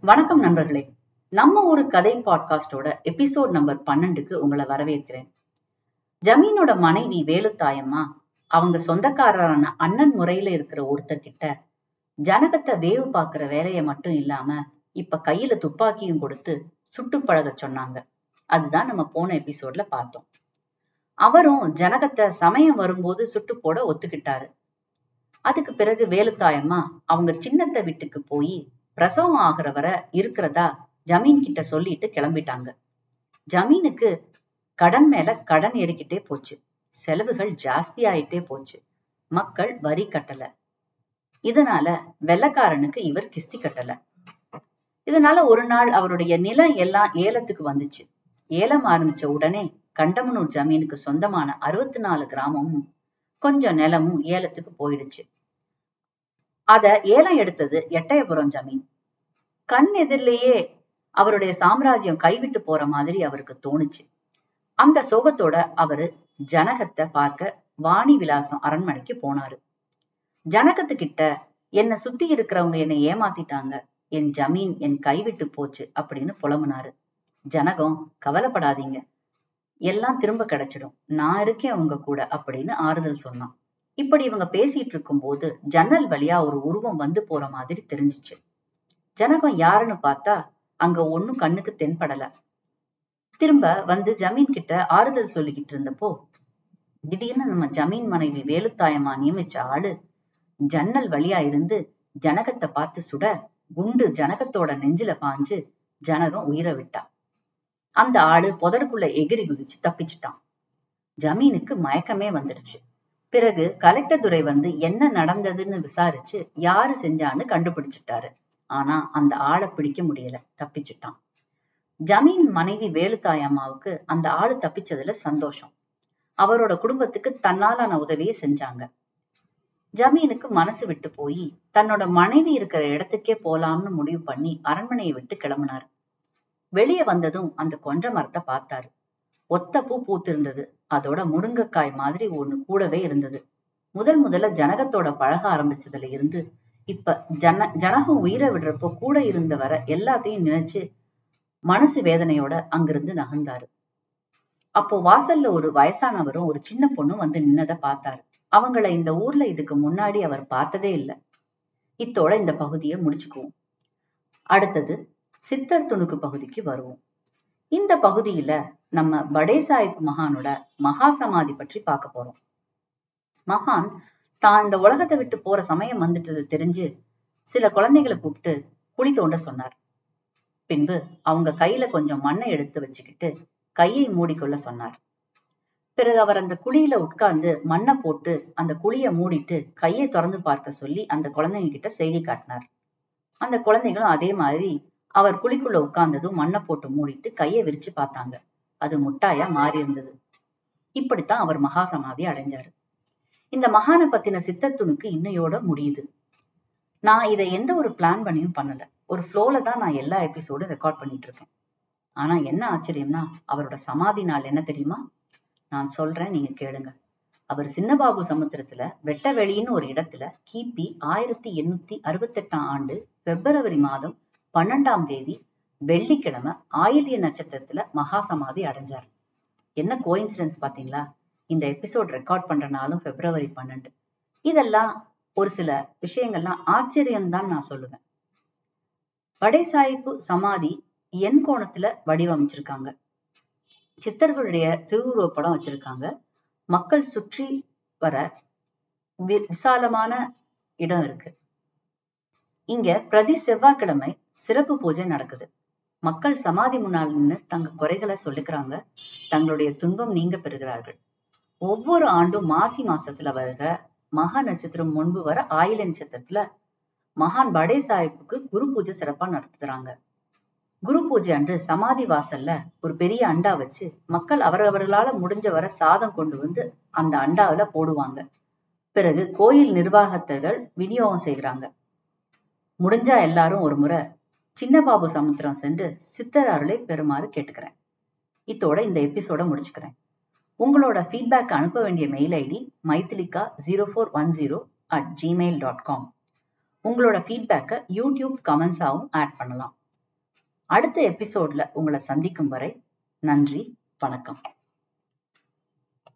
வணக்கம் நண்பர்களே. நம்ம ஒரு கதை பாட்காஸ்டோட எபிசோட் நம்பர் பன்னெண்டுக்கு உங்களை வரவேற்கிறேன். ஜமீனோட மனைவி வேலுத்தாயம்மா அவங்க சொந்தக்காரரான அண்ணன் முறையில இருக்கிற ஒருத்தர்கிட்ட ஜனகத்தை வேவு பாக்குற வேலையை மட்டும் இல்லாம இப்ப கையில துப்பாக்கியும் கொடுத்து சுட்டு பழக சொன்னாங்க. அதுதான் நம்ம போன எபிசோட்ல பார்த்தோம். அவரும் ஜனகத்தை சமயம் வரும்போது சுட்டு போட ஒத்துக்கிட்டாரு. அதுக்கு பிறகு வேலுத்தாயம்மா அவங்க சின்னத்த வீட்டுக்கு போய் பிரசவம் ஆகிற வரை இருக்கிறதா ஜமீன் கிட்ட சொல்லிட்டு கிளம்பிட்டாங்க. ஜமீனுக்கு கடன் மேல கடன் ஏறிக்கிட்டே போச்சு. செலவுகள் ஜாஸ்தி ஆயிட்டே போச்சு. மக்கள் வரி கட்டல. இதனால வெள்ளக்காரனுக்கு இவர் கிஸ்தி கட்டல. இதனால ஒரு நாள் அவருடைய நிலம் எல்லாம் ஏலத்துக்கு வந்துச்சு. ஏலம் ஆரம்பிச்ச உடனே கண்டமனூர் ஜமீனுக்கு சொந்தமான அறுபத்தி நாலு கிராமமும் கொஞ்சம் நிலமும் ஏலத்துக்கு போயிடுச்சு. அத ஏலம் எடுத்தது எட்டயபுரம் ஜமீன். கண் எதிரிலேயே அவருடைய சாம்ராஜ்யம் கைவிட்டு போற மாதிரி அவருக்கு தோணுச்சு. அந்த சோகத்தோட அவரு ஜனகத்தை பார்க்க வாணி விலாசம் அரண்மனைக்கு போனாரு. ஜனகத்துக்கிட்ட என்னை சுத்தி இருக்கிறவங்க என்னை ஏமாத்திட்டாங்க. என் ஜமீன் என் கைவிட்டு போச்சு அப்படின்னு புலம்புனாரு. ஜனகம் கவலைப்படாதீங்க. எல்லாம் திரும்ப கிடைச்சிடும். நான் இருக்கேன் உங்க கூட அப்படின்னு ஆறுதல் சொன்னான். இப்படி இவங்க பேசிட்டு இருக்கும் போது ஜன்னல் வழியா ஒரு உருவம் வந்து போற மாதிரி தெரிஞ்சிச்சு. ஜனகம் யாருன்னு பார்த்தா அங்க ஒண்ணும் கண்ணுக்கு தென்படல. திரும்ப வந்து ஜமீன் கிட்ட ஆறுதல் சொல்லிக்கிட்டு இருந்தப்போ திடீர்னு நம்ம ஜமீன் மனைவி வேலுத்தாயமா நியமிச்ச ஆளு ஜன்னல் வழியா இருந்து ஜனகத்தை பார்த்து சுட குண்டு ஜனகத்தோட நெஞ்சில பாஞ்சு ஜனகம் உயிரை விட்டா. அந்த ஆளு புதருக்குள்ள எகிரி குதிச்சு தப்பிச்சிட்டான். ஜமீனுக்கு மயக்கமே வந்துடுச்சு. பிறகு கலெக்டர் துறை வந்து என்ன நடந்ததுன்னு விசாரிச்சு யாரு செஞ்சான்னு கண்டுபிடிச்சிட்டாரு. ஆனா அந்த ஆளை பிடிக்க முடியல தப்பிச்சுட்டான். ஜமீன் மனைவி வேலுத்தாயம்மாவுக்கு அந்த ஆளு தப்பிச்சதுல சந்தோஷம். அவரோட குடும்பத்துக்கு தன்னாலான உதவியை செஞ்சாங்க. ஜமீனுக்கு மனசு விட்டு போய் தன்னோட மனைவி இருக்கிற இடத்துக்கே போலாம்னு முடிவு பண்ணி அரண்மனையை விட்டு கிளம்புனாரு. வெளியே வந்ததும் அந்த கொன்ற மரத்தை பார்த்தாரு. ஒத்த பூ பூத்திருந்தது. அதோட முருங்கைக்காய் மாதிரி ஒண்ணு கூடவே இருந்தது. முதல் முதல்ல ஜனகத்தோட பழக ஆரம்பிச்சதுல இருந்து இப்ப ஜன ஜனகம் உயிரை விடுறப்போ கூட இருந்த வர எல்லாத்தையும் நினைச்சு மனசு வேதனையோட அங்கிருந்து நகர்ந்தாரு. அப்போ வாசல்ல ஒரு வயசானவரும் ஒரு சின்ன பொண்ணும் வந்து நின்னத பார்த்தாரு. அவங்கள இந்த ஊர்ல இதுக்கு முன்னாடி அவர் பார்த்ததே இல்லை. இத்தோட இந்த பகுதியை முடிச்சுக்குவோம். அடுத்தது சித்தர் துணுக்கு பகுதிக்கு வருவோம். இந்த பகுதியில நம்ம படே சாஹிப் மகானோட மகா சமாதி பற்றி பார்க்க போறோம். மகான் தான் இந்த உலகத்தை விட்டு போற சமயம் வந்துட்டது தெரிஞ்சு சில குழந்தைகளை கூப்பிட்டு குழி தோண்ட சொன்னார். பின்பு அவங்க கையில கொஞ்சம் மண்ணை எடுத்து வச்சுக்கிட்டு கையை மூடிக்கொள்ள சொன்னார். பிறகு அவர் அந்த குழியில உட்கார்ந்து மண்ணை போட்டு அந்த குழியை மூடிட்டு கையை திறந்து பார்க்க சொல்லி அந்த குழந்தைங்க கிட்ட செய்தி காட்டினார். அந்த குழந்தைகளும் அதே மாதிரி அவர் குழிக்குள்ள உட்கார்ந்ததும் மண்ணை போட்டு மூடிட்டு கையை விரிச்சு பார்த்தாங்க. அது முட்டாயா மாறி இருந்தது இப்படித்தான் அவர் மகா சமாதி அடைஞ்சாரு. இந்த மகானை பத்தின சித்தத்துணுக்கு இன்னையோட முடியுது. நான் இதை எந்த ஒரு பிளான் பண்ணியும் பண்ணல. ஒரு ஃப்ளோல தான் நான் எல்லா எபிசோடும் ரெக்கார்ட் பண்ணிட்டு இருக்கேன் ஆனா என்ன ஆச்சரியம்னா அவரோட சமாதி நாள் என்ன தெரியுமா? நான் சொல்றேன் நீங்க கேளுங்க. அவர் சின்னபாபு சமுத்திரத்துல வெட்டவெளின்னு ஒரு இடத்துல கிபி ஆயிரத்தி எண்ணூத்தி அறுபத்தெட்டாம் ஆண்டு பிப்ரவரி மாதம் பன்னெண்டாம் தேதி வெள்ளிக்கிழமை ஆயிலிய நட்சத்திரத்துல மகா சமாதி அடைஞ்சார். என்ன கோயின்சிடன்ஸ் பாத்தீங்களா இந்த எபிசோட் ரெக்கார்ட் பண்ற நாளும் பிப்ரவரி பன்னெண்டு. இதெல்லாம் ஒரு சில விஷயங்கள்லாம் ஆச்சரியம் தான் நான் சொல்லுவேன். படை சமாதி என் கோணத்துல வடிவமைச்சிருக்காங்க. சித்தர்களுடைய திருவுருவ படம் வச்சிருக்காங்க. மக்கள் சுற்றி வர விசாலமான இடம் இருக்கு. இங்க பிரதி செவ்வாய்க்கிழமை சிறப்பு பூஜை நடக்குது. மக்கள் சமாதி முன்னால் நின்று தங்க குறைகளை சொல்லிக்கிறாங்க தங்களுடைய துன்பம் நீங்க பெறுகிறார்கள். ஒவ்வொரு ஆண்டும் மாசி மாசத்துல வர்ற மகா நட்சத்திரம் முன்பு வர ஆயில நட்சத்திரத்துல மகான் படே சாஹிப்புக்கு குரு பூஜை சிறப்பா நடத்துறாங்க. குரு பூஜை அன்று சமாதி வாசல்ல ஒரு பெரிய அண்டா வச்சு மக்கள் அவரவர்களால முடிஞ்ச வர சாதம் கொண்டு வந்து அந்த அண்டாவில போடுவாங்க. பிறகு கோயில் நிர்வாகத்தர்கள் விநியோகம் செய்கிறாங்க. முடிஞ்சா எல்லாரும் ஒரு முறை சின்னபாபு சமுத்திரம் சென்று சித்தர் அருளை பெறுமாறு கேட்டுக்கிறேன். இத்தோட இந்த எபிசோட முடிச்சுக்கிறேன். உங்களோட ஃபீட்பேக் அனுப்ப வேண்டிய mail ID Maithilika zero four one zero at Gmail dot com உங்களோட ஃபீட்பேக்கை யூடியூப் கமெண்ட்ஸாகவும் ஆட் பண்ணலாம். அடுத்த எபிசோட்ல உங்களை சந்திக்கும் வரை நன்றி வணக்கம்.